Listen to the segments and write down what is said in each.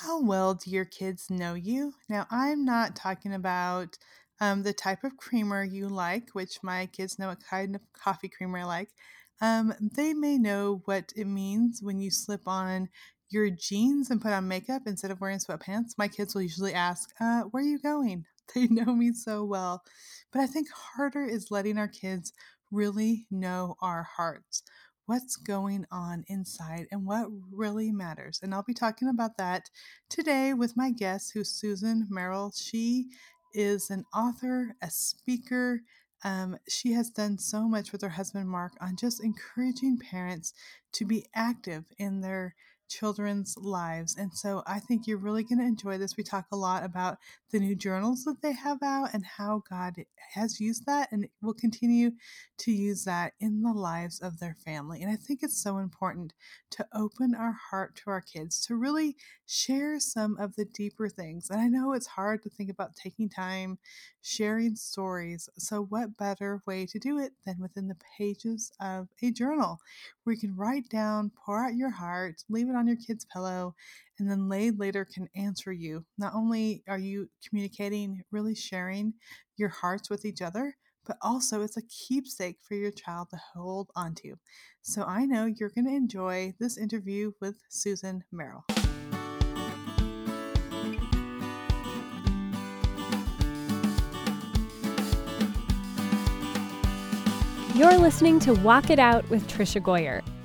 How well do your kids know you? Now, I'm not talking about um, the type of creamer you like, which my kids know what kind of coffee creamer I like. Um, they may know what it means when you slip on your jeans and put on makeup instead of wearing sweatpants. My kids will usually ask, uh, Where are you going? They know me so well. But I think harder is letting our kids really know our hearts what's going on inside and what really matters. And I'll be talking about that today with my guest, who's Susan Merrill. She is an author, a speaker. Um, she has done so much with her husband, Mark, on just encouraging parents to be active in their children's lives. And so I think you're really going to enjoy this. We talk a lot about the new journals that they have out and how God has used that and will continue to use that in the lives of their family. And I think it's so important to open our heart to our kids to really share some of the deeper things. And I know it's hard to think about taking time sharing stories. So, what better way to do it than within the pages of a journal where you can write down, pour out your heart, leave it on your kid's pillow, and then they later can answer you. Not only are you communicating, really sharing your hearts with each other, but also it's a keepsake for your child to hold onto. So I know you're going to enjoy this interview with Susan Merrill. You're listening to Walk It Out with Tricia Goyer,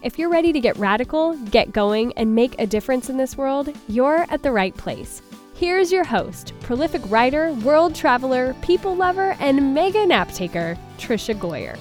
If you're ready to get radical, get going, and make a difference in this world, you're at the right place. Here's your host, prolific writer, world traveler, people lover, and mega nap taker, Tricia Goyer.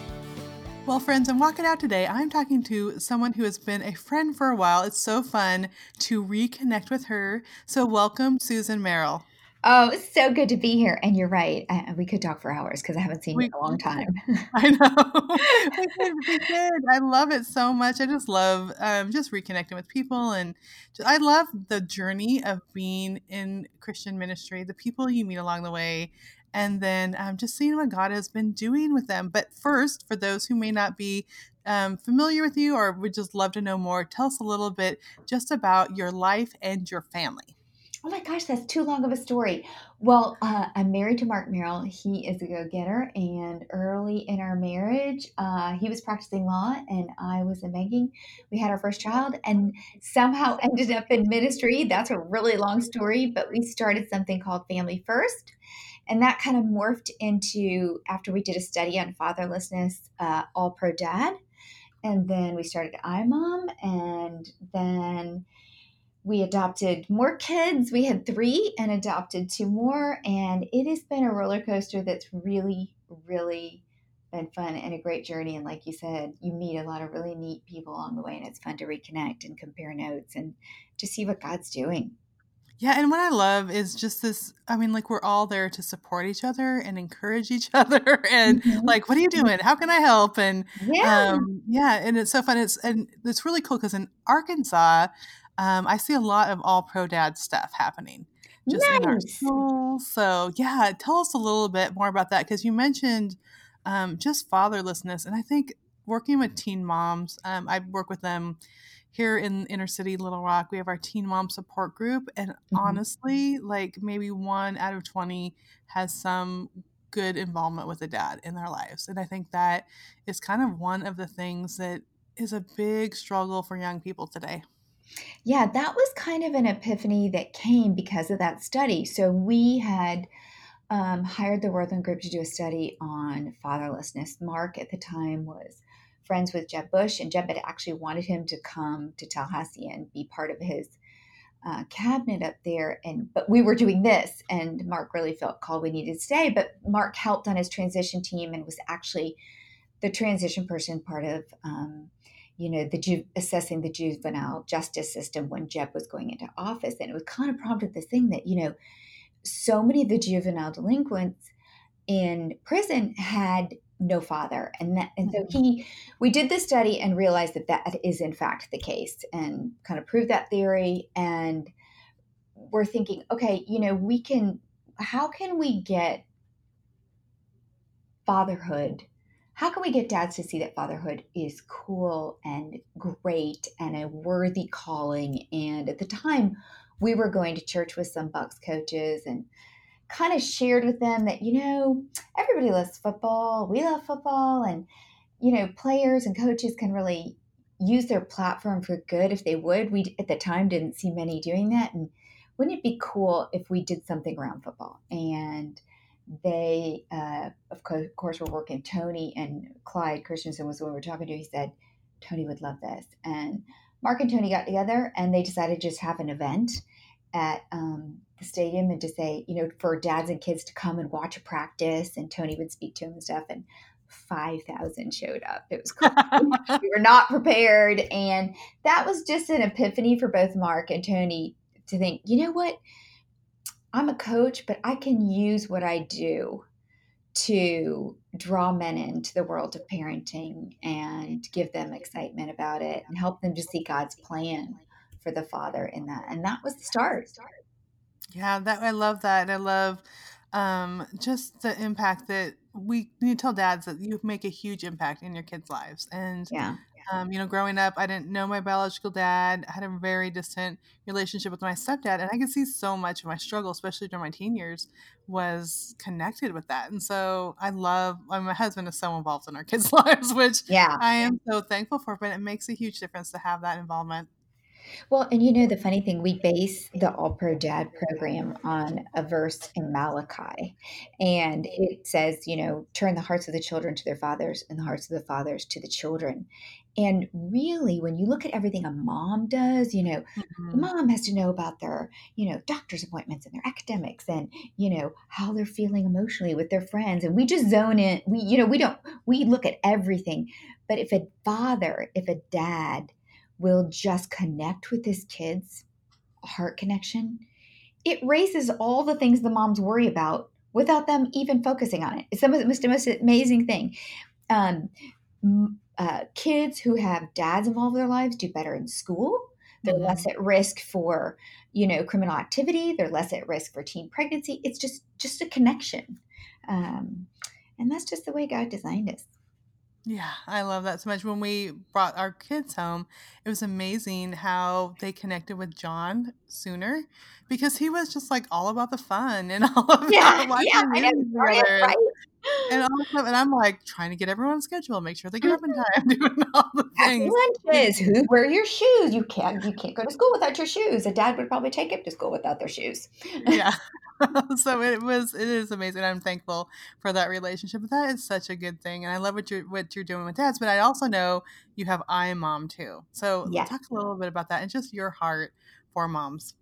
Well, friends, I'm walking out today. I'm talking to someone who has been a friend for a while. It's so fun to reconnect with her. So, welcome, Susan Merrill. Oh, it's so good to be here. And you're right. I, we could talk for hours because I haven't seen we, you in a long time. I know. we did. We did. I love it so much. I just love um, just reconnecting with people. And just, I love the journey of being in Christian ministry, the people you meet along the way, and then um, just seeing what God has been doing with them. But first, for those who may not be um, familiar with you or would just love to know more, tell us a little bit just about your life and your family. Oh my gosh, that's too long of a story. Well, uh, I'm married to Mark Merrill. He is a go getter. And early in our marriage, uh, he was practicing law and I was in banking. We had our first child and somehow ended up in ministry. That's a really long story, but we started something called Family First. And that kind of morphed into, after we did a study on fatherlessness, uh, All Pro Dad. And then we started iMom. And then we adopted more kids. We had three and adopted two more. And it has been a roller coaster that's really, really been fun and a great journey. And like you said, you meet a lot of really neat people along the way, and it's fun to reconnect and compare notes and to see what God's doing. Yeah, and what I love is just this. I mean, like we're all there to support each other and encourage each other, and mm-hmm. like, what are you doing? How can I help? And yeah, um, yeah, and it's so fun. It's and it's really cool because in Arkansas, um, I see a lot of all pro dad stuff happening just nice. in our schools. So yeah, tell us a little bit more about that because you mentioned um, just fatherlessness, and I think working with teen moms, um, I work with them here in inner city Little Rock. We have our teen mom support group, and mm-hmm. honestly, like maybe one out of twenty has some good involvement with a dad in their lives, and I think that is kind of one of the things that is a big struggle for young people today. Yeah, that was kind of an epiphany that came because of that study. So we had um, hired the Wortham Group to do a study on fatherlessness. Mark at the time was friends with Jeb Bush, and Jeb had actually wanted him to come to Tallahassee and be part of his uh, cabinet up there. And but we were doing this, and Mark really felt called we needed to stay. But Mark helped on his transition team and was actually the transition person, part of um, you know, the ju- assessing the juvenile justice system when Jeb was going into office, and it was kind of prompted this thing that you know, so many of the juvenile delinquents in prison had no father and that and so Mm-hmm. he we did this study and realized that that is in fact the case and kind of proved that theory and we're thinking okay you know we can how can we get fatherhood how can we get dads to see that fatherhood is cool and great and a worthy calling? And at the time we were going to church with some bucks coaches and kind of shared with them that you know everybody loves football we love football and you know players and coaches can really use their platform for good if they would. We at the time didn't see many doing that and wouldn't it be cool if we did something around football? And they uh, of course were working tony and clyde christensen was the one we were talking to he said tony would love this and mark and tony got together and they decided to just have an event at um, the stadium and to say, you know, for dads and kids to come and watch a practice, and Tony would speak to him and stuff. And 5,000 showed up. It was crazy. we were not prepared. And that was just an epiphany for both Mark and Tony to think, you know what? I'm a coach, but I can use what I do to draw men into the world of parenting and give them excitement about it and help them to see God's plan for the father in that. And that was the start. Yeah, that I love that. And I love um, just the impact that we need to tell dads that you make a huge impact in your kids' lives. And Yeah. Um, you know, growing up, I didn't know my biological dad. I had a very distant relationship with my stepdad, and I could see so much of my struggle, especially during my teen years, was connected with that. And so I love. I mean, my husband is so involved in our kids' lives, which Yeah. I am so thankful for. But it makes a huge difference to have that involvement. Well, and you know, the funny thing, we base the All Pro Dad program on a verse in Malachi. And it says, you know, turn the hearts of the children to their fathers and the hearts of the fathers to the children. And really, when you look at everything a mom does, you know, Mhm. mom has to know about their, you know, doctor's appointments and their academics and, you know, how they're feeling emotionally with their friends. And we just zone in. We, you know, we don't, we look at everything. But if a father, if a dad will just connect with his kids, heart connection, it raises all the things the moms worry about without them even focusing on it. It's the most, most amazing thing. Um, uh, kids who have dads involved in their lives do better in school. They're mm-hmm. less at risk for, you know, criminal activity. They're less at risk for teen pregnancy. It's just just a connection, um, and that's just the way God designed us. Yeah, I love that so much. When we brought our kids home, it was amazing how they connected with John sooner because he was just like all about the fun and all of yeah, that. Yeah, I know, right, right. And all of and I'm like trying to get everyone's schedule, make sure they get up in mm-hmm. time, doing all the things. Lunches, who wear your shoes? You can't you can't go to school without your shoes. A dad would probably take him to school without their shoes. yeah. so it was it is amazing. I'm thankful for that relationship. But that is such a good thing. And I love what you're what you're doing with dads. But I also know you have iMom too. So yeah. talk a little bit about that and just your heart for moms.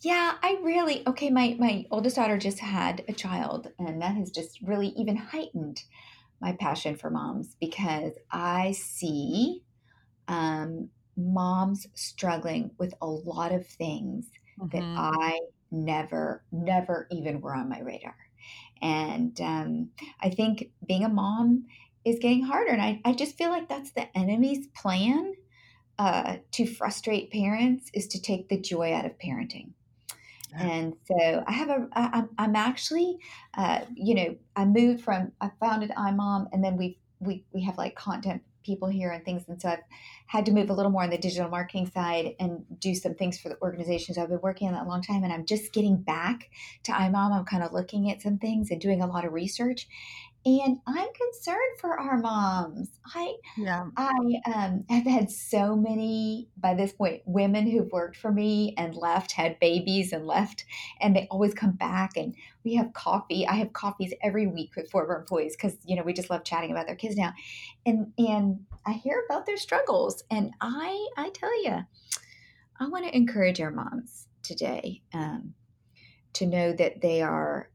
Yeah, I really okay. My my oldest daughter just had a child, and that has just really even heightened my passion for moms because I see um, moms struggling with a lot of things mm-hmm. that I never, never even were on my radar. And um, I think being a mom is getting harder, and I, I just feel like that's the enemy's plan uh, to frustrate parents is to take the joy out of parenting. And so I have a, I, I'm actually, uh, you know, I moved from, I founded iMom and then we, we, we have like content people here and things. And so I've had to move a little more on the digital marketing side and do some things for the organizations. I've been working on that a long time and I'm just getting back to iMom. I'm kind of looking at some things and doing a lot of research and I'm concerned for our moms. I yeah. I um, have had so many by this point women who've worked for me and left, had babies and left, and they always come back. And we have coffee. I have coffees every week with former employees because you know we just love chatting about their kids now, and and I hear about their struggles. And I I tell you, I want to encourage our moms today um, to know that they are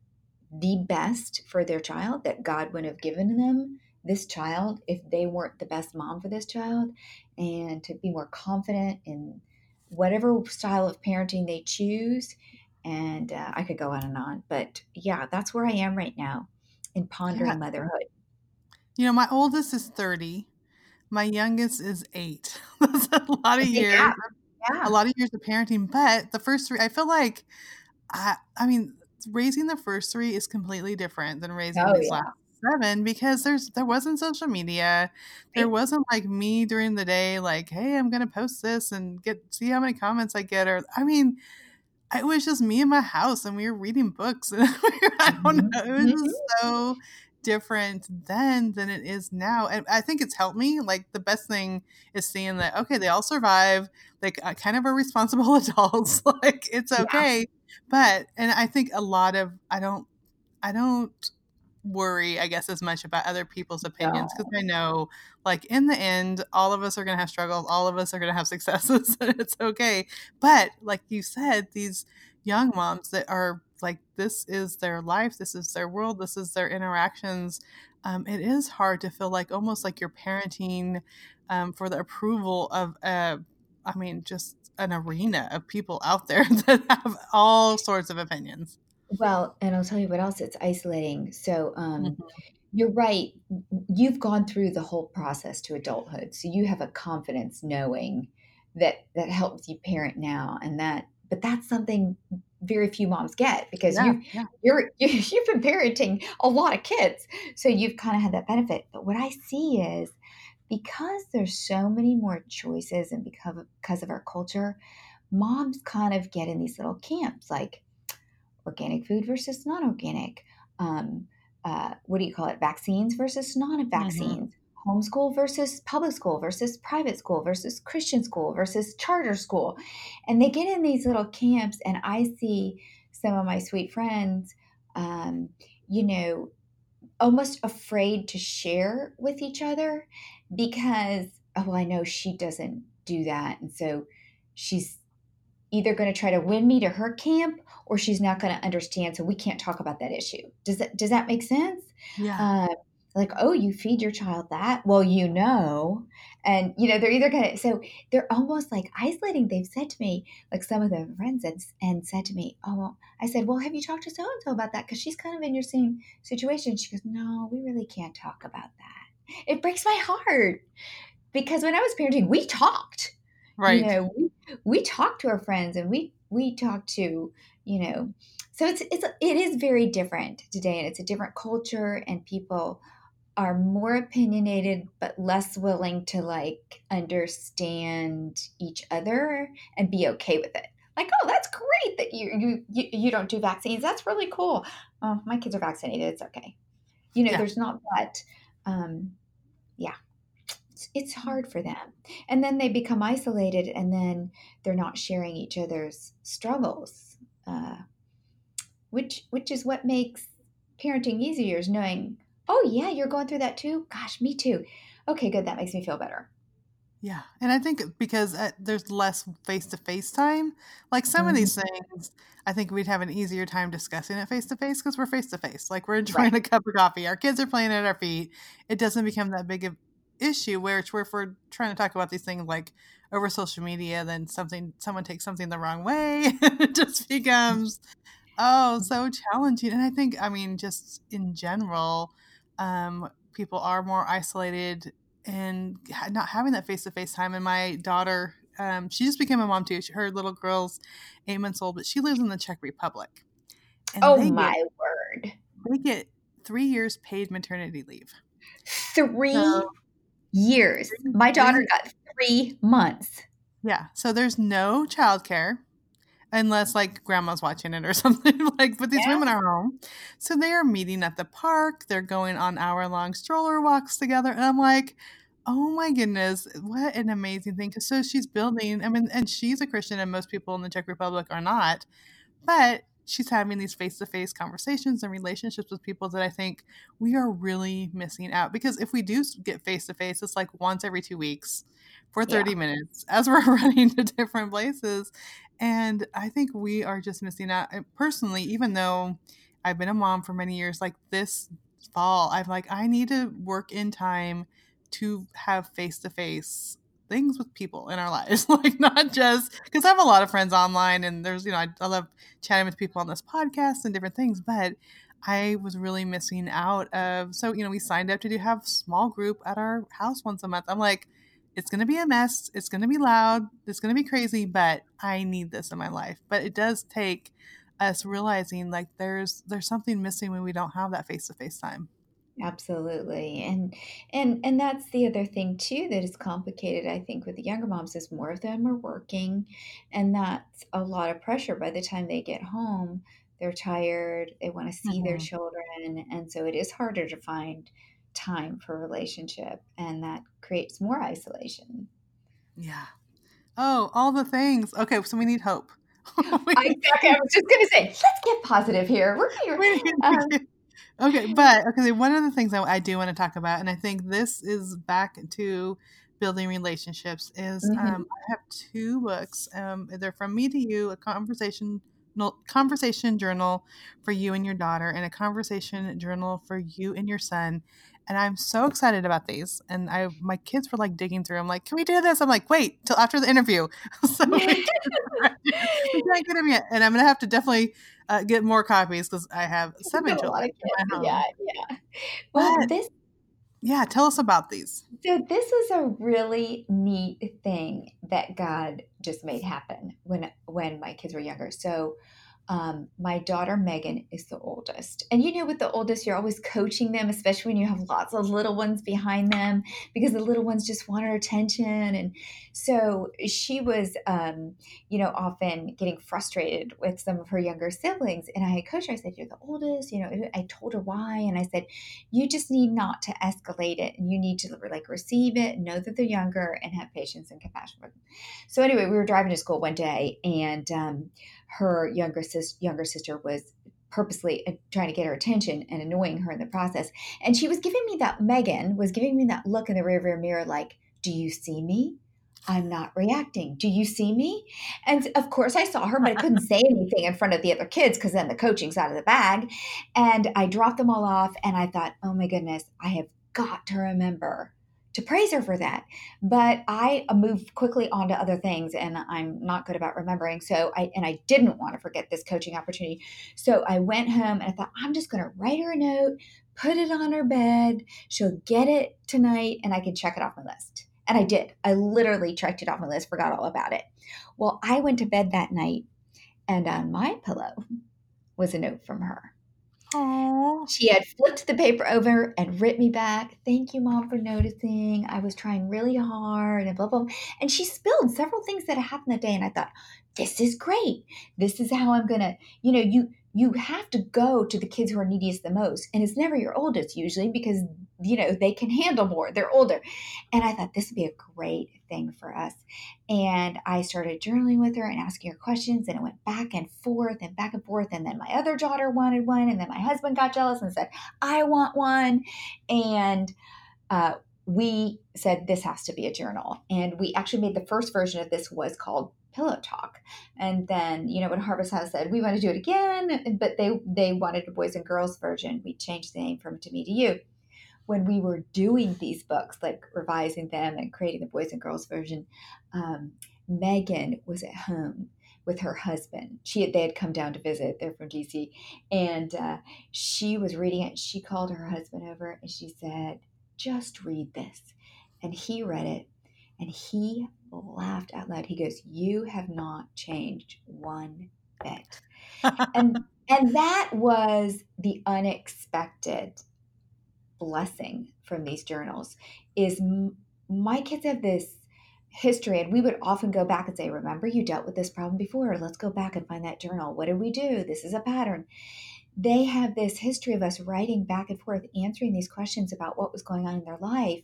the best for their child that God would have given them this child if they weren't the best mom for this child and to be more confident in whatever style of parenting they choose and uh, I could go on and on. But yeah, that's where I am right now in pondering Yeah. motherhood. You know, my oldest is 30. My youngest is eight. That's a lot of years. Yeah, yeah. A lot of years of parenting. But the first three, I feel like, I, I mean, raising the first three is completely different than raising Oh these yeah. last seven because there's there wasn't social media. There wasn't like me during the day, like, hey, I'm gonna post this and get see how many comments I get. Or I mean, it was just me in my house and we were reading books and I don't Mhm, know. It was just so different then than it is now. And I think it's helped me. Like the best thing is seeing that okay, they all survive. Like uh, kind of are responsible adults. like it's Yeah. But and I think a lot of I don't I don't worry, I guess, as much about other people's opinions because I know, like, in the end, all of us are going to have struggles. All of us are going to have successes. and it's okay. But, like you said, these young moms that are like, this is their life, this is their world, this is their interactions. Um, it is hard to feel like almost like you're parenting um, for the approval of, uh, I mean, just an arena of people out there that have all sorts of opinions. Well, and I'll tell you what else, it's isolating. So, um, Mhm. you're right. You've gone through the whole process to adulthood, so you have a confidence knowing that that helps you parent now, and that but that's something very few moms get because Yeah, you've yeah. you're you've been parenting a lot of kids, so you've kind of had that benefit. But what I see is because there's so many more choices and because of, because of our culture, moms kind of get in these little camps like organic food versus non-organic um, uh, what do you call it vaccines versus non-vaccines homeschool versus public school versus private school versus christian school versus charter school. And they get in these little camps and i see some of my sweet friends um, you know almost afraid to share with each other because oh well, i know she doesn't do that and so she's either going to try to win me to her camp or she's not going to understand so we can't talk about that issue does that does that make sense Yeah. uh, like oh you feed your child that? Well you know. And you know they're either going to so they're almost like isolating. They've said to me like some of their friends and, and said to me oh well i said well have you talked to so and so about that? Because she's kind of in your same situation. She goes no we really can't talk about that. It breaks my heart because when i was parenting we talked. Right. you know we, we talk to our friends and we we talked to you know so it's it's it is very different today and it's a different culture and people are more opinionated but less willing to like understand each other and be okay with it. Like oh that's great that you you you, don't do vaccines. That's really cool. Oh my kids are vaccinated. It's okay. You know Yeah. there's not that um yeah. It's, it's hard for them. And then they become isolated and then they're not sharing each other's struggles uh, which which is what makes parenting easier is knowing oh yeah you're going through that too gosh me too okay good that makes me feel better Yeah, and I think because uh, there's less face to face time, like some of Mhm. these things, I think we'd have an easier time discussing it face to face because we're face to face. Like we're enjoying a cup of coffee, our kids are playing at our feet. It doesn't become that big of issue. Where it's where if we're trying to talk about these things like over social media, then something someone takes something the wrong way, it just becomes oh so challenging. And I think I mean just in general, um, people are more isolated and not having that face to face time. And my daughter, um, she just became a mom too. She, her little girl's eight months old, but she lives in the Czech Republic. And oh my Get, word they get three years paid maternity leave. three So- years my daughter got three months Yeah. So there's no childcare unless like grandma's watching it or something like but these Yeah. women are home so they are meeting at the park they're going on hour long stroller walks together and i'm like oh my goodness what an amazing thing so she's building i mean and she's a christian and most people in the czech republic are not but she's having these face-to-face conversations and relationships with people that i think we are really missing out. Because if we do get face-to-face it's like once every two weeks for 30 minutes as we're running to different places. And I think we are just missing out. Personally, even though I've been a mom for many years, like this fall, I'm like, I need to work in time to have face to face things with people in our lives, like not just because I have a lot of friends online and there's, you know, I, I love chatting with people on this podcast and different things, but I was really missing out of. So, you know, we signed up to do have small group at our house once a month. I'm like, it's going to be a mess. It's going to be loud. It's going to be crazy, but I need this in my life. But it does take us realizing like there's there's something missing when we don't have that face-to-face time. Absolutely. And and and that's the other thing too that is complicated I think with the younger moms is more of them are working and that's a lot of pressure by the time they get home. They're tired, they want to see their Mhm. children and so it is harder to find time for relationship and that creates more isolation. Yeah. Oh, all the things. Okay, so we need hope. We I exactly. I was just gonna say, let's get positive here. We're here. we need Um, Okay, but okay, one of the things I, I do want to talk about, and I think this is back to building relationships, is mhm. um, I have two books. Um, they're from me to you, a conversation conversation journal for you and your daughter, and a conversation journal for you and your son. And I'm so excited about these. And I, my kids were like digging through. I'm like, can we do this? I'm like, wait till after the interview, so we can't get them yet. And I'm gonna have to definitely uh, get more copies because I have seven got a lot children of in my kids. Yeah, yeah. Well, But this yeah, tell us about these. so this was a really neat thing that God just made happen when when my kids were younger. So um, my daughter Megan is the oldest. And you know, with the oldest, you're always coaching them, especially when you have lots of little ones behind them, because the little ones just want our attention. And so she was, um, you know, often getting frustrated with some of her younger siblings. And I coached her, I said, You're the oldest. You know, I told her why. And I said, You just need not to escalate it. And you need to like receive it, know that they're younger, and have patience and compassion for them. So anyway, we were driving to school one day and, um, her younger sis younger sister was purposely uh, trying to get her attention and annoying her in the process. And she was giving me that Megan was giving me that look in the rearview mirror like, "Do you see me? I'm not reacting. Do you see me?" And of course I saw her, but I couldn't say anything in front of the other kids because then the coaching's out of the bag. And I dropped them all off and I thought, "Oh my goodness, I have got to remember to praise her for that. But I uh, moved quickly on to other things and I'm not good about remembering. So I, and I didn't want to forget this coaching opportunity. So I went home and I thought, I'm just going to write her a note, put it on her bed. She'll get it tonight and I can check it off my list. And I did. I literally checked it off my list, forgot all about it. Well, I went to bed that night and on my pillow was a note from her. Oh, She had flipped the paper over and writ me back. Thank you, mom, for noticing. I was trying really hard and blah, blah. blah." And she spilled several things that happened that day. And I thought, this is great. This is how I'm gonna, you know, you you have to go to the kids who are neediest the most. And it's never your oldest usually because you know they can handle more. They're older. And I thought this would be a great thing for us. And I started journaling with her and asking her questions, and it went back and forth and back and forth. And then my other daughter wanted one, and then my husband got jealous and said, I want one. And uh, we said, This has to be a journal. And we actually made the first version of this was called Pillow Talk. And then, you know, when Harvest House said, We want to do it again, but they, they wanted a boys and girls version, we changed the name from To Me to You when we were doing these books, like revising them and creating the boys and girls version, um, Megan was at home with her husband. She had, they had come down to visit. They're from DC, and uh, she was reading it. She called her husband over and she said, "Just read this," and he read it, and he laughed out loud. He goes, "You have not changed one bit," and and that was the unexpected blessing from these journals is m- my kids have this history and we would often go back and say remember you dealt with this problem before? Let's go back and find that journal. What did we do? This is a pattern they have this history of us writing back and forth answering these questions about what was going on in their life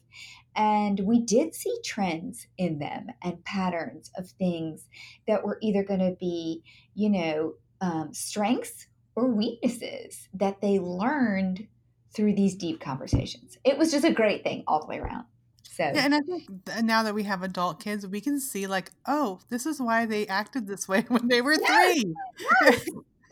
and we did see trends in them and patterns of things that were either going to be you know um, strengths or weaknesses that they learned through these deep conversations. It was just a great thing all the way around. yeah, So, and I think now that we have adult kids, we can see like, oh, this is why they acted this way when they were yes, three. yes,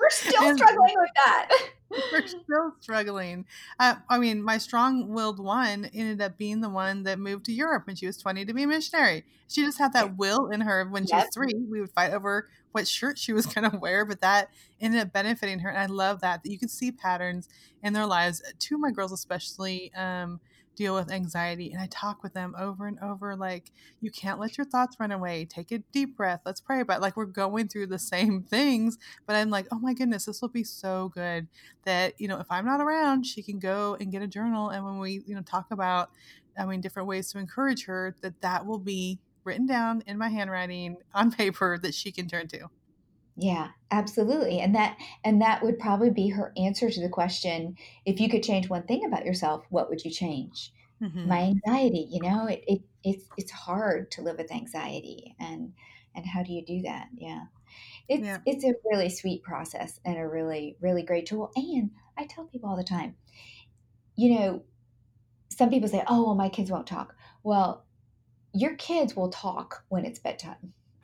We're still struggling with that. We're still struggling. Uh, I mean, my strong willed one ended up being the one that moved to Europe when she was 20 to be a missionary. She just had that will in her when she was three. We would fight over what shirt she was going to wear, but that ended up benefiting her. And I love that, that you can see patterns in their lives. Two of my girls, especially, um, deal with anxiety and I talk with them over and over like you can't let your thoughts run away. Take a deep breath. Let's pray about it. like we're going through the same things, but I'm like, "Oh my goodness, this will be so good that, you know, if I'm not around, she can go and get a journal and when we, you know, talk about I mean different ways to encourage her that that will be written down in my handwriting on paper that she can turn to. Yeah, absolutely. And that and that would probably be her answer to the question, if you could change one thing about yourself, what would you change? Mm-hmm. My anxiety, you know, it, it it's it's hard to live with anxiety and and how do you do that? Yeah. It's Yeah. it's a really sweet process and a really, really great tool. And I tell people all the time, you know, some people say, Oh, well, my kids won't talk. Well, your kids will talk when it's bedtime.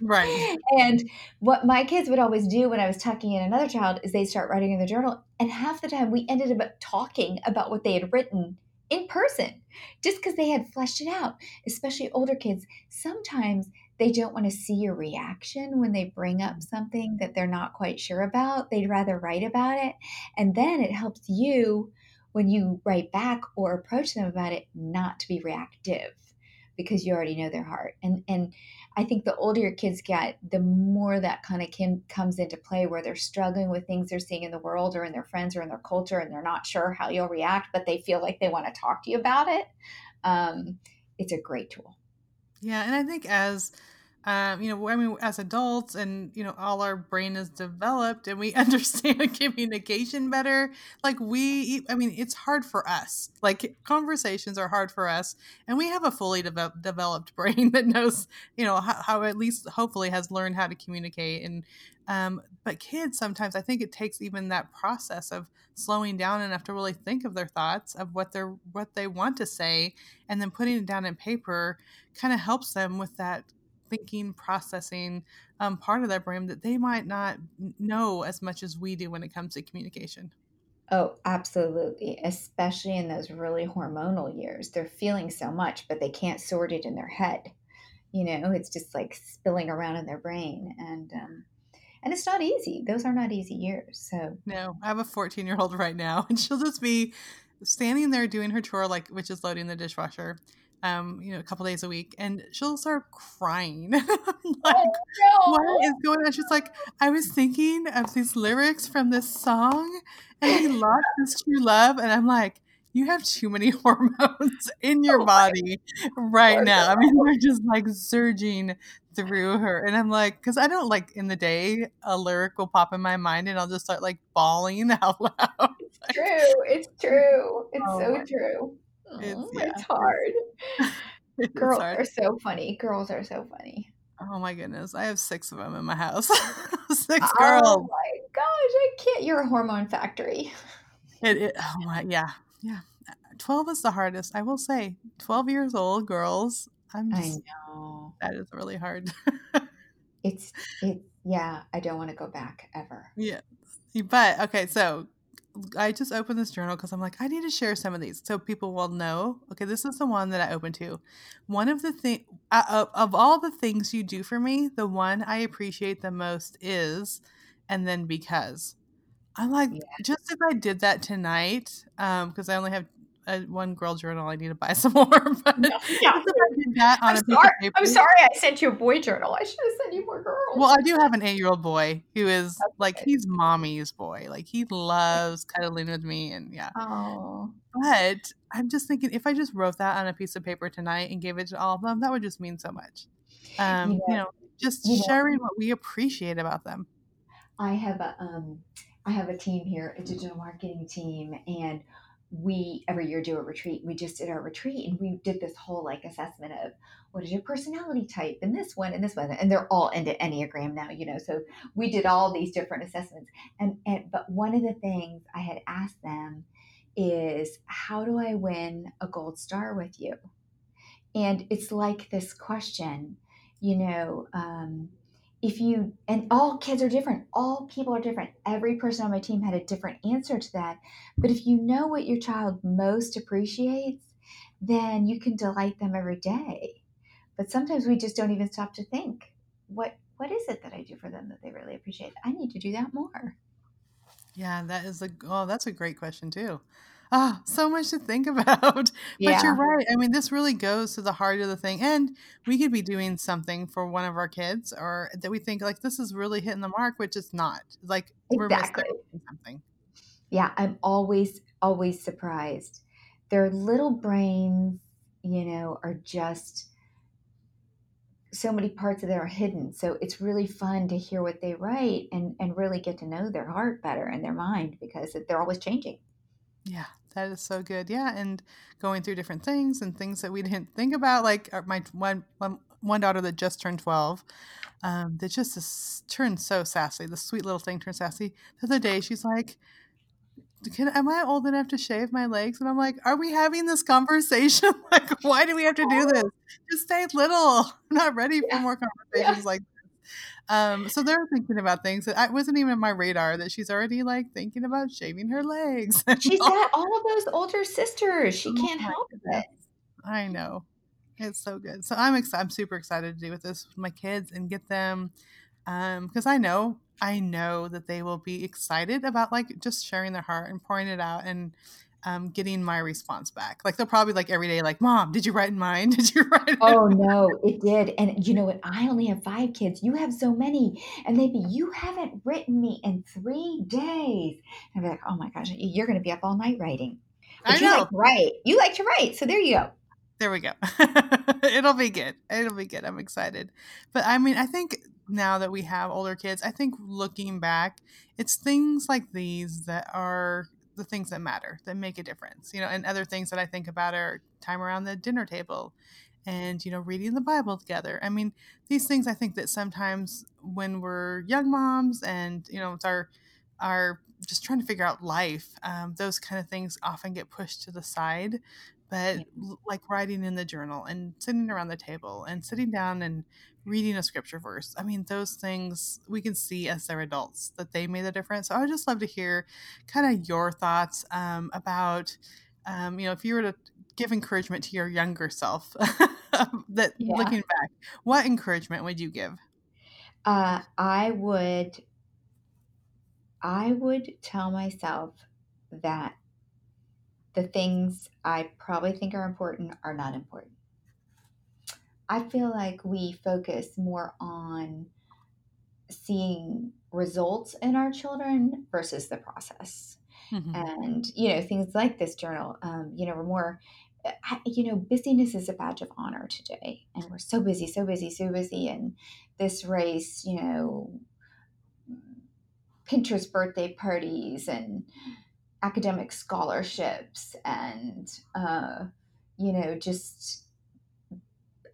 Right. And what my kids would always do when I was tucking in another child is they'd start writing in the journal. And half the time we ended up talking about what they had written in person just because they had fleshed it out, especially older kids. Sometimes they don't want to see your reaction when they bring up something that they're not quite sure about. They'd rather write about it. And then it helps you when you write back or approach them about it not to be reactive because you already know their heart. And and I think the older your kids get, the more that kind of can, comes into play where they're struggling with things they're seeing in the world or in their friends or in their culture, and they're not sure how you'll react, but they feel like they want to talk to you about it. Um, it's a great tool. Yeah, and I think as um, you know, I mean, as adults, and you know, all our brain is developed, and we understand communication better. Like we, I mean, it's hard for us. Like conversations are hard for us, and we have a fully de- developed brain that knows, you know, how, how, at least hopefully has learned how to communicate. And um, but kids sometimes, I think it takes even that process of slowing down enough to really think of their thoughts of what they're what they want to say, and then putting it down in paper kind of helps them with that thinking, processing um, part of their brain that they might not know as much as we do when it comes to communication. Oh, absolutely. Especially in those really hormonal years. They're feeling so much, but they can't sort it in their head. You know, it's just like spilling around in their brain. And, um, and it's not easy. Those are not easy years. So, no, I have a 14 year old right now, and she'll just be standing there doing her chore, like, which is loading the dishwasher um, you know, a couple days a week, and she'll start crying. like, oh, no. what is going on? She's like, I was thinking of these lyrics from this song, and he lost his true love, and I'm like, you have too many hormones in your oh body right now. I mean, they're just like surging through her. And I'm like, because I don't like in the day, a lyric will pop in my mind and I'll just start like bawling out loud. It's true. It's true. It's oh so true. It's, oh, yeah. it's hard. it's Girls hard. are so funny. Girls are so funny. Oh my goodness. I have six of them in my house. Uh, six oh girls. Oh my gosh. I can't. You're a hormone factory. It, it, oh my, yeah. Yeah. 12 is the hardest. I will say 12 years old girls. I'm just, I know. That is really hard. it's, it, yeah. I don't want to go back ever. Yeah. But okay. So I just opened this journal because I'm like, I need to share some of these so people will know. Okay, this is the one that I opened to. One of the thing uh, of all the things you do for me, the one I appreciate the most is, and then because. I'm like, yeah. just if I did that tonight, um, because I only have a, one girl journal. I need to buy some more. But no, yeah. I'm, sorry, I'm sorry I sent you a boy journal. I should have sent you more girls. Well, I do have an eight year old boy who is okay. like he's mommy's boy. Like he loves cuddling with me and yeah. Oh. But I'm just thinking if I just wrote that on a piece of paper tonight and gave it to all of them, that would just mean so much. Um, yeah. you know, just yeah. sharing what we appreciate about them. I have a um I have a team here, a digital marketing team, and we every year do a retreat. We just did our retreat and we did this whole like assessment of what is your personality type and this one and this one and they're all into Enneagram now, you know. So we did all these different assessments. And and but one of the things I had asked them is how do I win a gold star with you? And it's like this question, you know, um, if you and all kids are different. All people are different. Every person on my team had a different answer to that. But if you know what your child most appreciates then you can delight them every day. But sometimes we just don't even stop to think what what is it that i do for them that they really appreciate? I need to do that more. Yeah, that is a oh, that's a great question too. Ah, so much to think about. But you're right. I mean, this really goes to the heart of the thing. And we could be doing something for one of our kids or that we think like this is really hitting the mark, which it's not. Like we're exactly misdiagnosing something. yeah i'm always always surprised their little brains you know are just so many parts of them are hidden. So it's really fun to hear what they write and, and really get to know their heart better and their mind because they're always changing. Yeah, that is so good. Yeah, and going through different things and things that we didn't think about. Like uh, my one one, one daughter that just turned twelve, um, that just is, turned so sassy. The sweet little thing turned sassy. The other day, she's like, "Can am I old enough to shave my legs?" And I'm like, "Are we having this conversation? like, why do we have to do this? Just stay little. I'm not ready for Yeah. more Yeah. conversations like." Um, so they're thinking about things that I wasn't even on my radar that she's already like thinking about shaving her legs. She's all got all of those older sisters. She Oh can't help it. I know. It's so good. So I'm excited. I'm super excited to do with this with my kids and get them um because I know I know that they will be excited about like just sharing their heart and pouring it out and um getting my response back. Like they'll probably like every day like, "Mom, did you write in mine? Did you write it?" Oh no, it did. And you know what? I only have five kids. You have so many. And they'd be, you haven't written me in three days. And I'd be like, oh my gosh, you're going to be up all night writing. But I you like know. to write. You like to write. So there you go. There we go. It'll be good. It'll be good. I'm excited. But I mean, I think now that we have older kids, I think looking back, it's things like these that are the things that matter, that make a difference. You know, and other things that I think about are time around the dinner table and, you know, reading the Bible together. I mean, these things I think that sometimes when we're young moms and, you know, it's our our just trying to figure out life, um, those kind of things often get pushed to the side but Yeah. like writing in the journal and sitting around the table and sitting down and reading a scripture verse i mean those things we can see as they're adults that they made a difference so i would just love to hear kind of your thoughts um, about um, you know if you were to give encouragement to your younger self that Yeah. looking back what encouragement would you give Uh, I would, I would tell myself that the things I probably think are important are not important. I feel like we focus more on seeing results in our children versus the process. Mhm. And, you know, things like this journal, um, you know, we're more, uh, you know, busyness is a badge of honor today. And we're so busy, so busy, so busy. And this race, you know, Pinterest birthday parties and academic scholarships and, uh, you know, just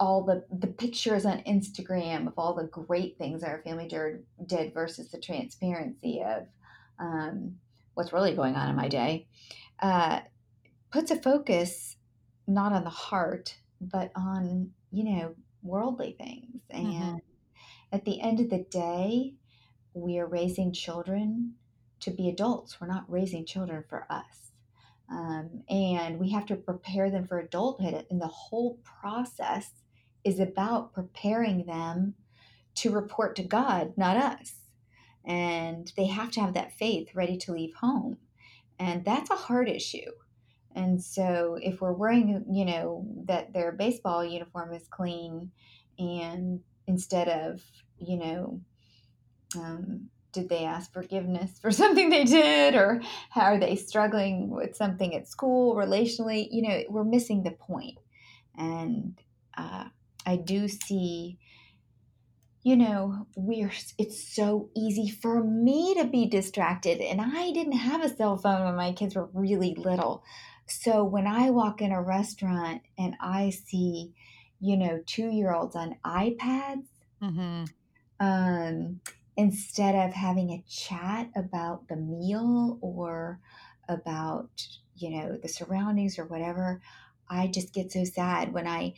all the the pictures on Instagram of all the great things our family did, did versus the transparency of um, what's really going on in my day uh, puts a focus not on the heart but on you know worldly things and Mhm. at the end of the day we are raising children to be adults. We're not raising children for us. Um, and we have to prepare them for adulthood. And the whole process is about preparing them to report to god not us. And they have to have that faith ready to leave home. And that's a hard issue. And so if we're worrying you know that their baseball uniform is clean and instead of you know um, did they ask forgiveness for something they did? Or how are they struggling with something at school relationally? You know we're missing the point. And uh, i do see you know we're it's so easy for me to be distracted. And i didn't have a cell phone when my kids were really little. So when i walk in a restaurant and i see you know two year olds on ipads Mhm. um, instead of having a chat about the meal or about you know the surroundings or whatever i just get so sad when i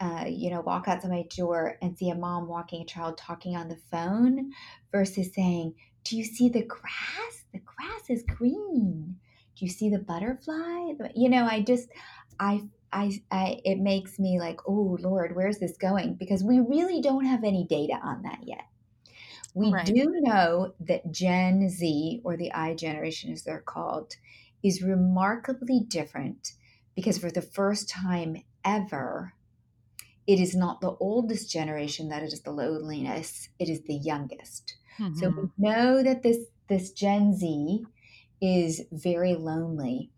uh, you know, walk outside my door and see a mom walking a child talking on the phone versus saying, Do you see the grass? The grass is green. Do you see the butterfly? You know, I just, I, I, I it makes me like, oh Lord, where's this going? Because we really don't have any data on that yet. We Right. do know that Gen Z, or the I generation as they're called, is remarkably different because for the first time ever, it is not the oldest generation that is the loneliness, it is the youngest. Mm-hmm. So we know that this this Gen Z is very lonely,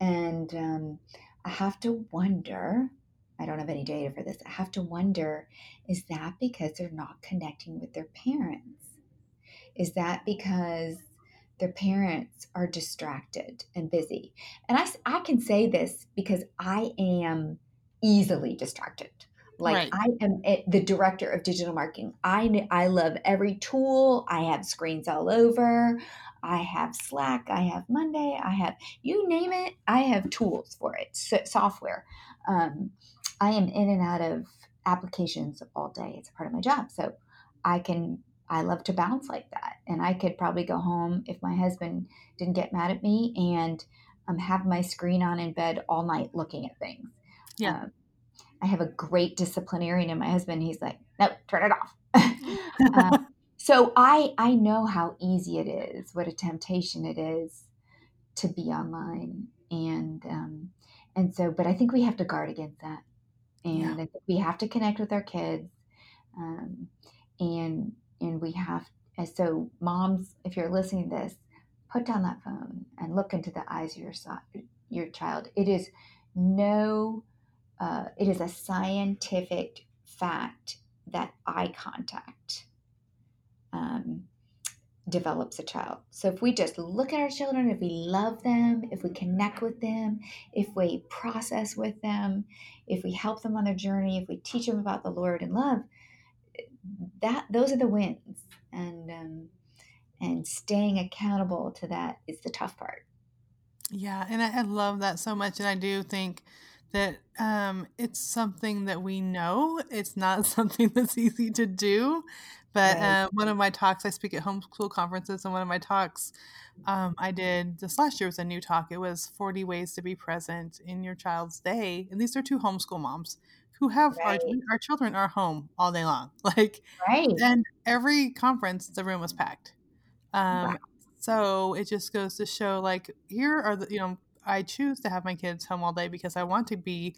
and um, I have to wonder. I don't have any data for this. I have to wonder: is that because they're not connecting with their parents? Is that because their parents are distracted and busy? And I, I can say this because I am easily distracted. Like right. I am the director of digital marketing. I I love every tool. I have screens all over. I have Slack. I have Monday. I have you name it. I have tools for it. So, software. Um, I am in and out of applications all day. It's a part of my job. So I can. I love to bounce like that, and I could probably go home if my husband didn't get mad at me and um, have my screen on in bed all night looking at things. Yeah. Um, I have a great disciplinarian in my husband. He's like, no, turn it off. uh, so I I know how easy it is, what a temptation it is to be online, and um, and so, but I think we have to guard against that, and yeah. I think we have to connect with our kids, um, and and we have. So, moms, if you're listening to this, put down that phone and look into the eyes of your your child. It is no uh, it is a scientific fact that eye contact um, develops a child. So if we just look at our children, if we love them, if we connect with them, if we process with them, if we help them on their journey, if we teach them about the Lord and love, that those are the wins. And um, and staying accountable to that is the tough part. Yeah, and I, I love that so much, and I do think that um, it's something that we know. It's not something that's easy to do. But right. uh, one of my talks, I speak at homeschool conferences, and one of my talks um, I did this last year was a new talk. It was 40 ways to be present in your child's day. And these are two homeschool moms who have right. our, our children are home all day long. Like, right. and every conference, the room was packed. Um, wow. So it just goes to show, like, here are the, you know, I choose to have my kids home all day because I want to be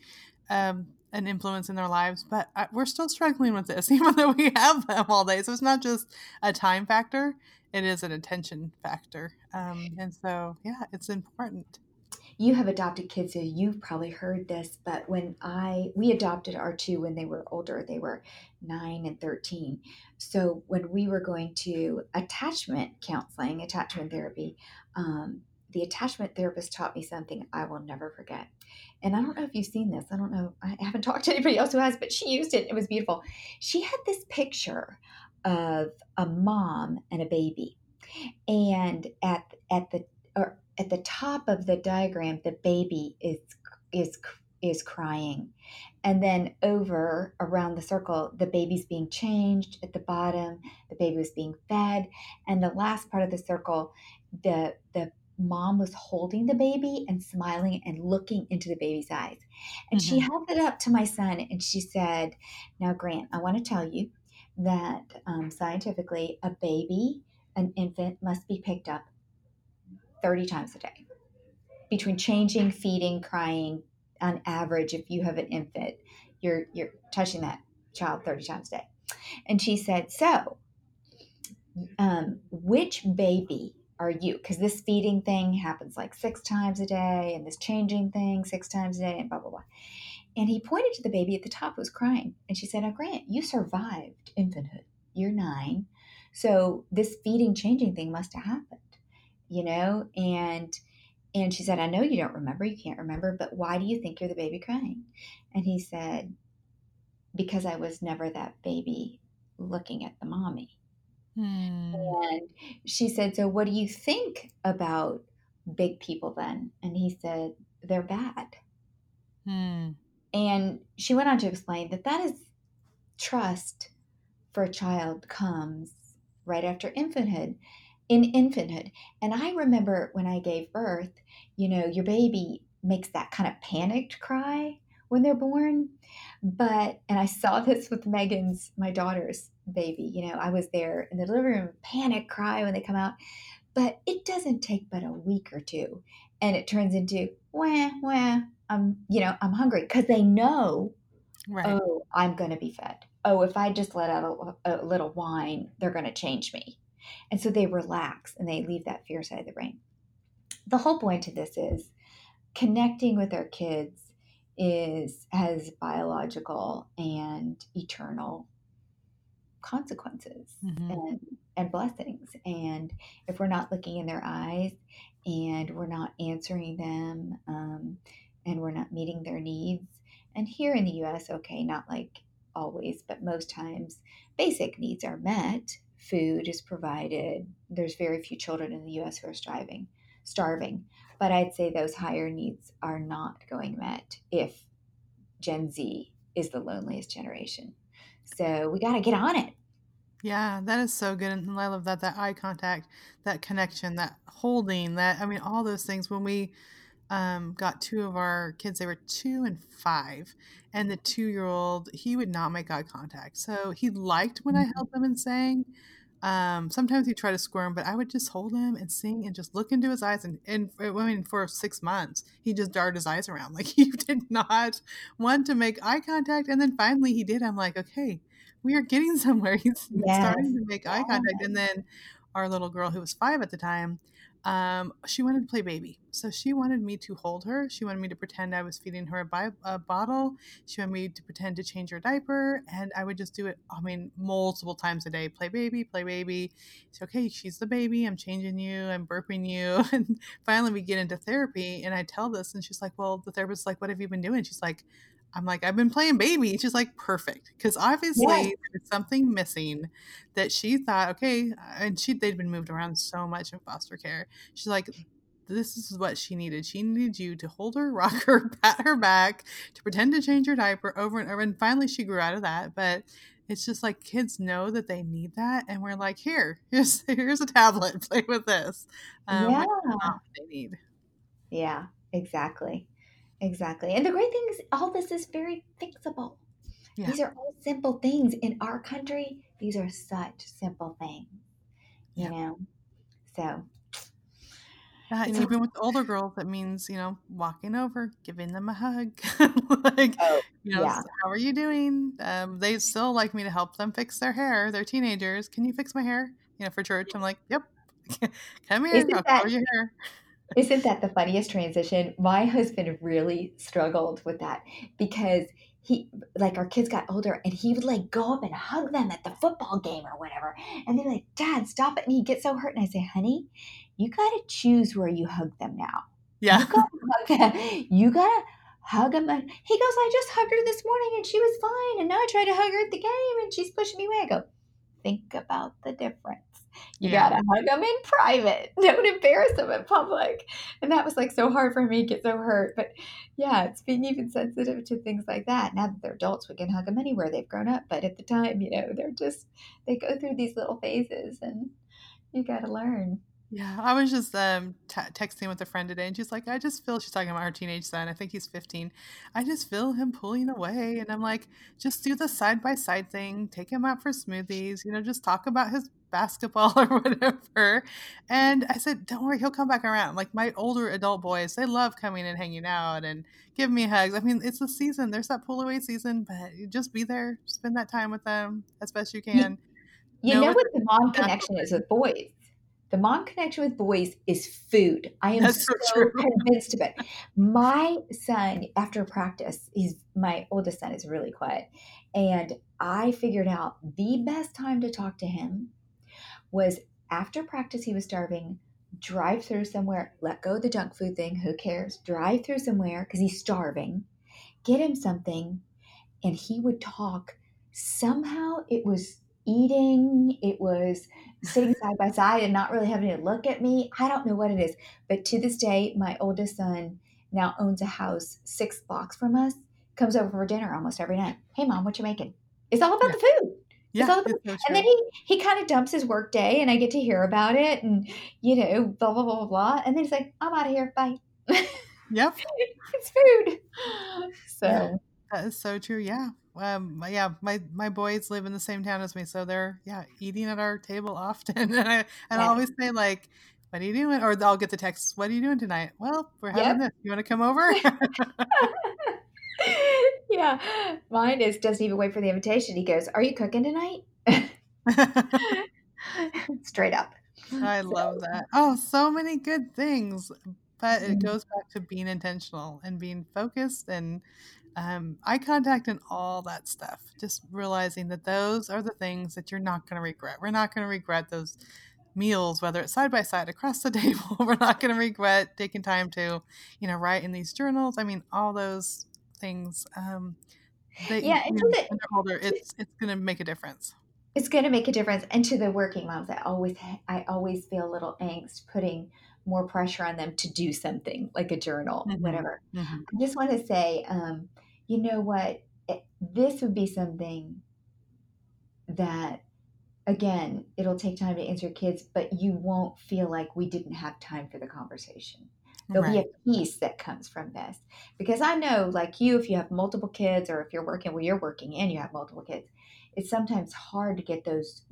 um, an influence in their lives. But I, we're still struggling with this, even though we have them all day. So it's not just a time factor; it is an attention factor. Um, and so, yeah, it's important you have adopted kids so you've probably heard this but when i we adopted our two when they were older they were 9 and 13 so when we were going to attachment counseling attachment therapy um, the attachment therapist taught me something I will never forget. And I don't know if you've seen this. I don't know. I haven't talked to anybody else who has, but she used it. It was beautiful. She had this picture of a mom and a baby. And at at the or at the top of the diagram, the baby is is is crying. And then over around the circle, the baby's being changed. At the bottom, the baby was being fed. And the last part of the circle, the the mom was holding the baby and smiling and looking into the baby's eyes. And mm-hmm. she held it up to my son and she said, Now, Grant, I want to tell you that um, scientifically, a baby, an infant, must be picked up 30 times a day. Between changing, feeding, crying, on average, if you have an infant, you're, you're touching that child 30 times a day. And she said, So, um, which baby are you? Because this feeding thing happens like six times a day, and this changing thing six times a day, and blah, blah, blah. And he pointed to the baby at the top who was crying. And she said, Now, Grant, you survived infanthood. You're nine. So this feeding, changing thing must have happened, you know? And and she said, I know you don't remember, you can't remember, but why do you think you're the baby crying? And he said, Because I was never that baby looking at the mommy. Hmm. And she said, So what do you think about big people then? And he said, They're bad. Hmm. And she went on to explain that that is trust for a child comes right after infanthood in infanthood. And I remember when I gave birth, you know, your baby makes that kind of panicked cry when they're born. But, and I saw this with Megan's, my daughter's baby. You know, I was there in the living room, panic cry when they come out. But it doesn't take but a week or two. And it turns into, wah, wah, I'm, you know, I'm hungry because they know, Right. oh, I'm going to be fed. Oh, if I just let out a, a little whine, they're going to change me. And so they relax and they leave that fear side of the brain. The whole point to this is connecting with our kids is has biological and eternal consequences Mhm. and, and blessings. And if we're not looking in their eyes and we're not answering them um, and we're not meeting their needs, and here in the US, okay, not like always, but most times, basic needs are met. Food is provided. There's very few children in the US who are starving, starving. But I'd say those higher needs are not going met if Gen Z is the loneliest generation. So we got to get on it. Yeah, that is so good. And I love that, that eye contact, that connection, that holding, that, I mean, all those things. When we um, got two of our kids, they were two and five. And the two year old, he would not make eye contact. So he liked when I held them and sang. Um, sometimes he'd try to squirm, but I would just hold him and sing and just look into his eyes. And, and I mean, for six months, he just darted his eyes around. Like he did not want to make eye contact. And then finally he did. I'm like, okay, we are getting somewhere. He's Yes. starting to make eye contact. And then our little girl, who was five at the time, um, she wanted to play baby. So she wanted me to hold her. She wanted me to pretend I was feeding her a, bi- a bottle. She wanted me to pretend to change her diaper. And I would just do it, I mean, multiple times a day play baby, play baby. It's okay, she's the baby. I'm changing you. I'm burping you. And finally, we get into therapy. And I tell this, and she's like, Well, the therapist's like, What have you been doing? She's like, I'm like, I've been playing baby. She's like, perfect. Because obviously Yes. there's something missing that she thought, okay, and she they'd been moved around so much in foster care. She's like, this is what she needed. She needed you to hold her, rock her, pat her back, to pretend to change her diaper over and over. And finally she grew out of that. But it's just like kids know that they need that. And we're like, here, here's here's a tablet. Play with this. Um, yeah. which is not what they need. Yeah, exactly. Exactly. And the great thing is, all this is very fixable. Yeah. These are all simple things. In our country, these are such simple things, you Yeah. know? So, Uh, You know- even with older girls, that means you know walking over, giving them a hug, like Oh, you know, yeah. How are you doing? Um, they still like me to help them fix their hair. They're teenagers. Can you fix my hair? You know, for church. I'm like, yep. Come here. Isn't I'll that- your hair. Isn't that the funniest transition? My husband really struggled with that because he, like, our kids got older and he would, like, go up and hug them at the football game or whatever. And they're like, Dad, stop it. And he'd get so hurt. And I say, honey, you got to choose where you hug them now. Yeah. You gotta hug them. You gotta hug them. And he goes, I just hugged her this morning and she was fine. And now I try to hug her at the game and she's pushing me away. I go, think about the difference. You Yeah. gotta hug them in private. Don't embarrass them in public. And that was like so hard for me get so hurt. But yeah, it's being even sensitive to things like that. Now that they're adults, we can hug them anywhere they've grown up. But at the time, you know, they're just, they go through these little phases and you gotta learn. Yeah, I was just um, t- texting with a friend today, and she's like, "I just feel." She's talking about her teenage son. I think he's 15. I just feel him pulling away, and I'm like, "Just do the side by side thing. Take him out for smoothies. You know, just talk about his basketball or whatever." And I said, "Don't worry, he'll come back around." Like my older adult boys, they love coming and hanging out and giving me hugs. I mean, it's the season. There's that pull away season, but just be there, spend that time with them as best you can. You Know know what the mom connection is with boys? The mom connection with boys is food. I am That's so so true. convinced of it. My son, after practice, he's my oldest son is really quiet. And I figured out the best time to talk to him was after practice, he was starving. Drive through somewhere, let go of the junk food thing, who cares? Drive through somewhere because he's starving, get him something, and he would talk. Somehow it was eating, it was sitting side by side and not really having to look at me. I don't know what it is. But to this day, my oldest son now owns a house six blocks from us. comes over for dinner almost every night. Hey, mom, what you making? It's all about the food. Yeah, all about- so And true. then he he kind of dumps his work day, and I get to hear about it, and you know, blah blah blah blah blah. And then he's like, "I'm out of here. Bye." Yep, it's food. So Yeah. that is so true. Yeah. Um, yeah, my my boys live in the same town as me, so they're yeah eating at our table often, and I and I always say like, "What are you doing?" Or I'll get the text, "What are you doing tonight?" Well, we're having this. You want to come over? yeah, mine is doesn't even wait for the invitation. He goes, "Are you cooking tonight?" Straight up. I love that. Oh, so many good things. But it Mhm. goes back to being intentional and being focused and um, eye contact and all that stuff. Just realizing that those are the things that you're not going to regret. We're not going to regret those meals, whether it's side by side across the table. We're not going to regret taking time to, you know, write in these journals. I mean, all those things. Um, they, Yeah, you know, when they're older, it's it's going to make a difference. It's going to make a difference. And to the working moms, I always I always feel a little angst putting more pressure on them to do something like a journal, Mhm. whatever. Mhm. I just want to say, um, you know what? It, this would be something that, again, it'll take time to answer kids, but you won't feel like we didn't have time for the conversation. There'll Right. be a peace that comes from this. Because I know, like you, if you have multiple kids or if you're working where you're working and you have multiple kids, it's sometimes hard to get those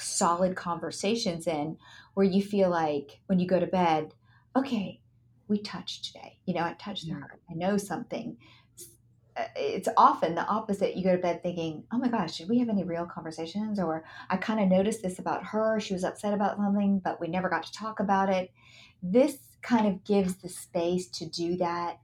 solid conversations in where you feel like when you go to bed, okay, we touched today. You know, I touched Yeah. her. I know something. Uh, It's often the opposite. You go to bed thinking, oh my gosh, did we have any real conversations? Or I kind of noticed this about her. She was upset about something, but we never got to talk about it. This kind of gives the space to do that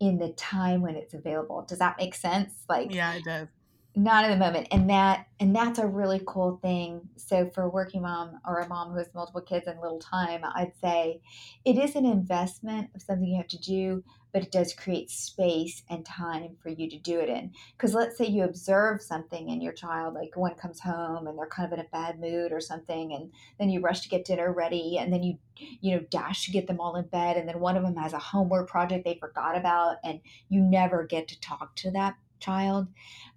in the time when it's available. Does that make sense? Like, Yeah, it does. not in the moment and that and that's a really cool thing so for a working mom or a mom who has multiple kids in little time i'd say it is an investment of something you have to do but it does create space and time for you to do it in. Because let's say you observe something in your child like one comes home and they're kind of in a bad mood or something and then you rush to get dinner ready and then you you know dash to get them all in bed and then one of them has a homework project they forgot about and you never get to talk to that child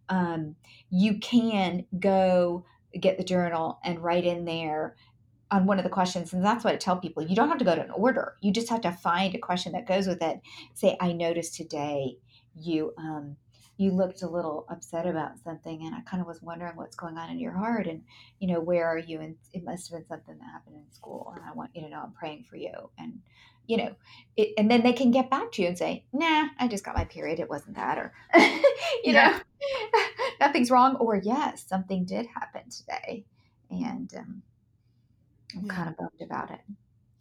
um, you can go get the journal and write in there on one of the questions and that's what i tell people you don't have to go to an order. You just have to find a question that goes with it. Say i noticed today you um, you looked a little upset about something and i kind of was wondering what's going on in your heart and you know where are you and it must have been something that happened in school and i want you to know i'm praying for you. And you know it, and then they can get back to you and say nah i just got my period. It wasn't that or you Yeah. know nothing's wrong or yes something did happen today. And um, i'm Yeah. kind of bummed about it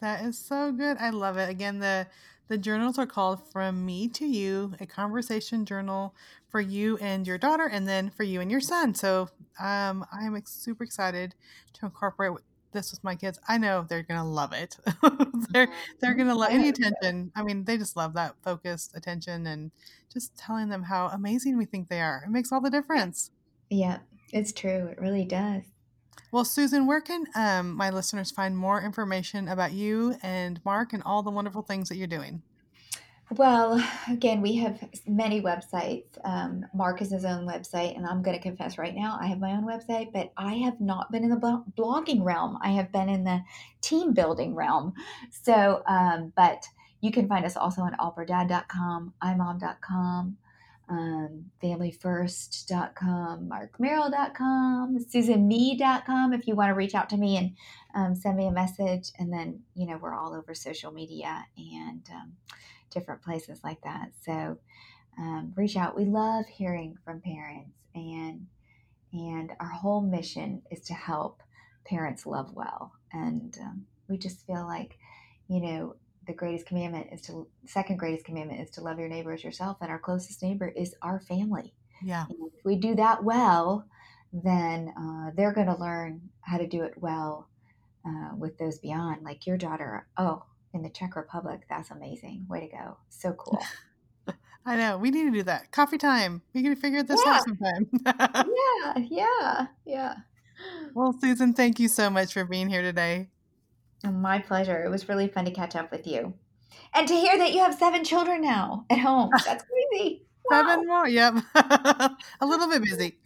That is so good. I love it. Again, the the journals are called From Me to You, a conversation journal for you and your daughter, and then for you and your son. So um, I'm super excited to incorporate this with my kids. I know they're gonna love it. they're they're gonna love any attention. I mean, they just love that focused attention and just telling them how amazing we think they are. It makes all the difference. yeah it's true it really does Well, Susan, where can um, my listeners find more information about you and Mark and all the wonderful things that you're doing? Well, again, we have many websites. Um, Mark has his own website, and I'm going to confess right now, I have my own website, but I have not been in the blo- blogging realm. I have been in the team building realm. So, um, but you can find us also on allprodad.com, imom.com, um, familyfirst.com, markmerrill.com, susanme.com if you want to reach out to me and um, send me a message. And then, you know, we're all over social media and um, different places like that. So um, reach out. We love hearing from parents, and and our whole mission is to help parents love well. And um, we just feel like, you know, the greatest commandment is to second greatest commandment is to love your neighbor as yourself, and our closest neighbor is our family. Yeah. And if we do that well, then uh, they're going to learn how to do it well uh, with those beyond, like your daughter. Oh, in the Czech Republic, that's amazing. Way to go. So cool. I know. We need to do that. Coffee time. We can figure this Yeah. out sometime. yeah, yeah, yeah. well, Susan, thank you so much for being here today. My pleasure. It was really fun to catch up with you. And to hear that you have seven children now at home. That's crazy. Wow. Seven more. Yep. a little bit busy.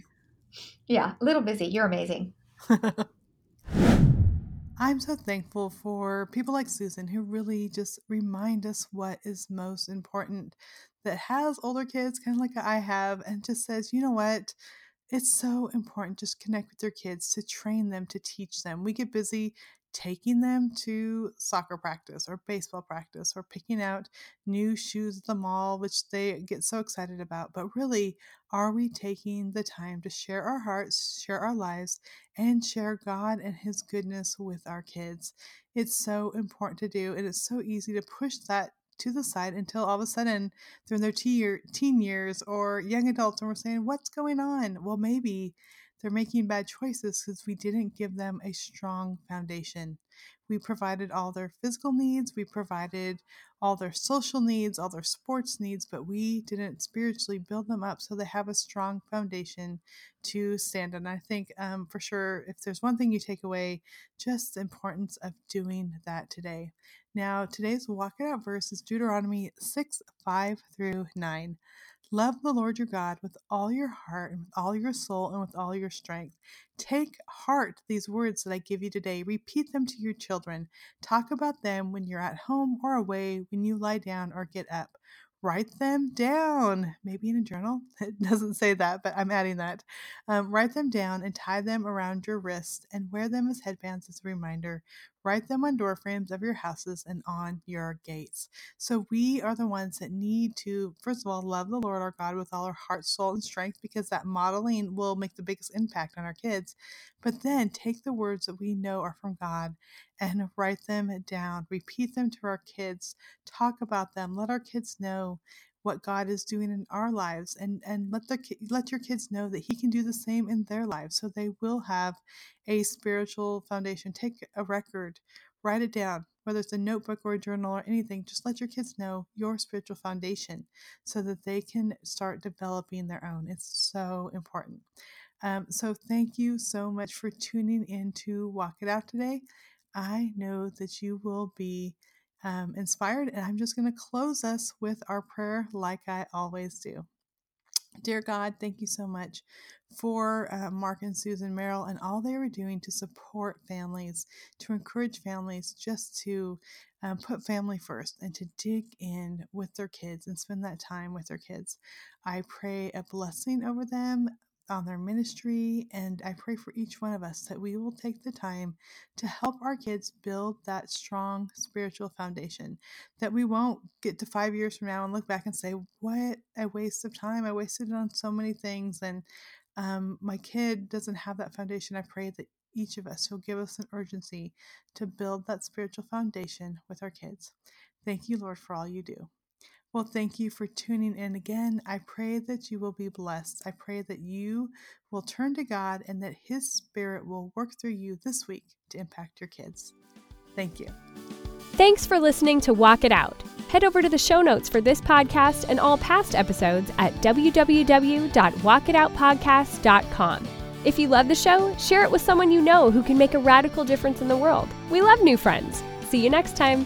Yeah, a little busy. You're amazing. I'm so thankful for people like Susan who really just remind us what is most important. That has older kids, kind of like I have, and just says, you know what? It's so important just connect with your kids to train them, to teach them. We get busy taking them to soccer practice or baseball practice or picking out new shoes at the mall, which they get so excited about. But really, are we taking the time to share our hearts, share our lives, and share God and His goodness with our kids? It's so important to do, and it's so easy to push that to the side until all of a sudden they're in their teen years or young adults and we're saying, What's going on? Well, maybe they're making bad choices because we didn't give them a strong foundation. We provided all their physical needs, we provided all their social needs, all their sports needs, but we didn't spiritually build them up so they have a strong foundation to stand on. I think um, for sure, if there's one thing you take away, just the importance of doing that today. Now, today's walk it out verse is Deuteronomy 6 5 through 9. Love the Lord your God with all your heart and with all your soul and with all your strength. Take heart these words that I give you today. Repeat them to your children. Talk about them when you're at home or away, when you lie down or get up. Write them down, maybe in a journal. It doesn't say that, but I'm adding that. Um, write them down and tie them around your wrist and wear them as headbands as a reminder. Write them on door frames of your houses and on your gates. So we are the ones that need to, first of all, love the Lord our God with all our heart, soul, and strength because that modeling will make the biggest impact on our kids. But then take the words that we know are from God and write them down, repeat them to our kids, talk about them, let our kids know what God is doing in our lives and and let the let your kids know that he can do the same in their lives so they will have a spiritual foundation. Take a record write it down whether it's a notebook or a journal or anything just let your kids know your spiritual foundation so that they can start developing their own. It's so important. Um, so thank you so much for tuning in to walk it out today. I know that you will be um, inspired. And I'm just going to close us with our prayer like I always do. Dear God, thank you so much for uh, Mark and Susan Merrill and all they were doing to support families, to encourage families just to um, put family first and to dig in with their kids and spend that time with their kids. I pray a blessing over them, on their ministry. And I pray for each one of us that we will take the time to help our kids build that strong spiritual foundation, that we won't get to five years from now and look back and say, What a waste of time. I wasted it on so many things. And um, my kid doesn't have that foundation. I pray that each of us will give us an urgency to build that spiritual foundation with our kids. Thank you, Lord, for all you do. Well, thank you for tuning in again. I pray that you will be blessed. I pray that you will turn to God and that His Spirit will work through you this week to impact your kids. Thank you. Thanks for listening to Walk It Out. Head over to the show notes for this podcast and all past episodes at www.walkitoutpodcast.com. If you love the show, share it with someone you know who can make a radical difference in the world. We love new friends. See you next time.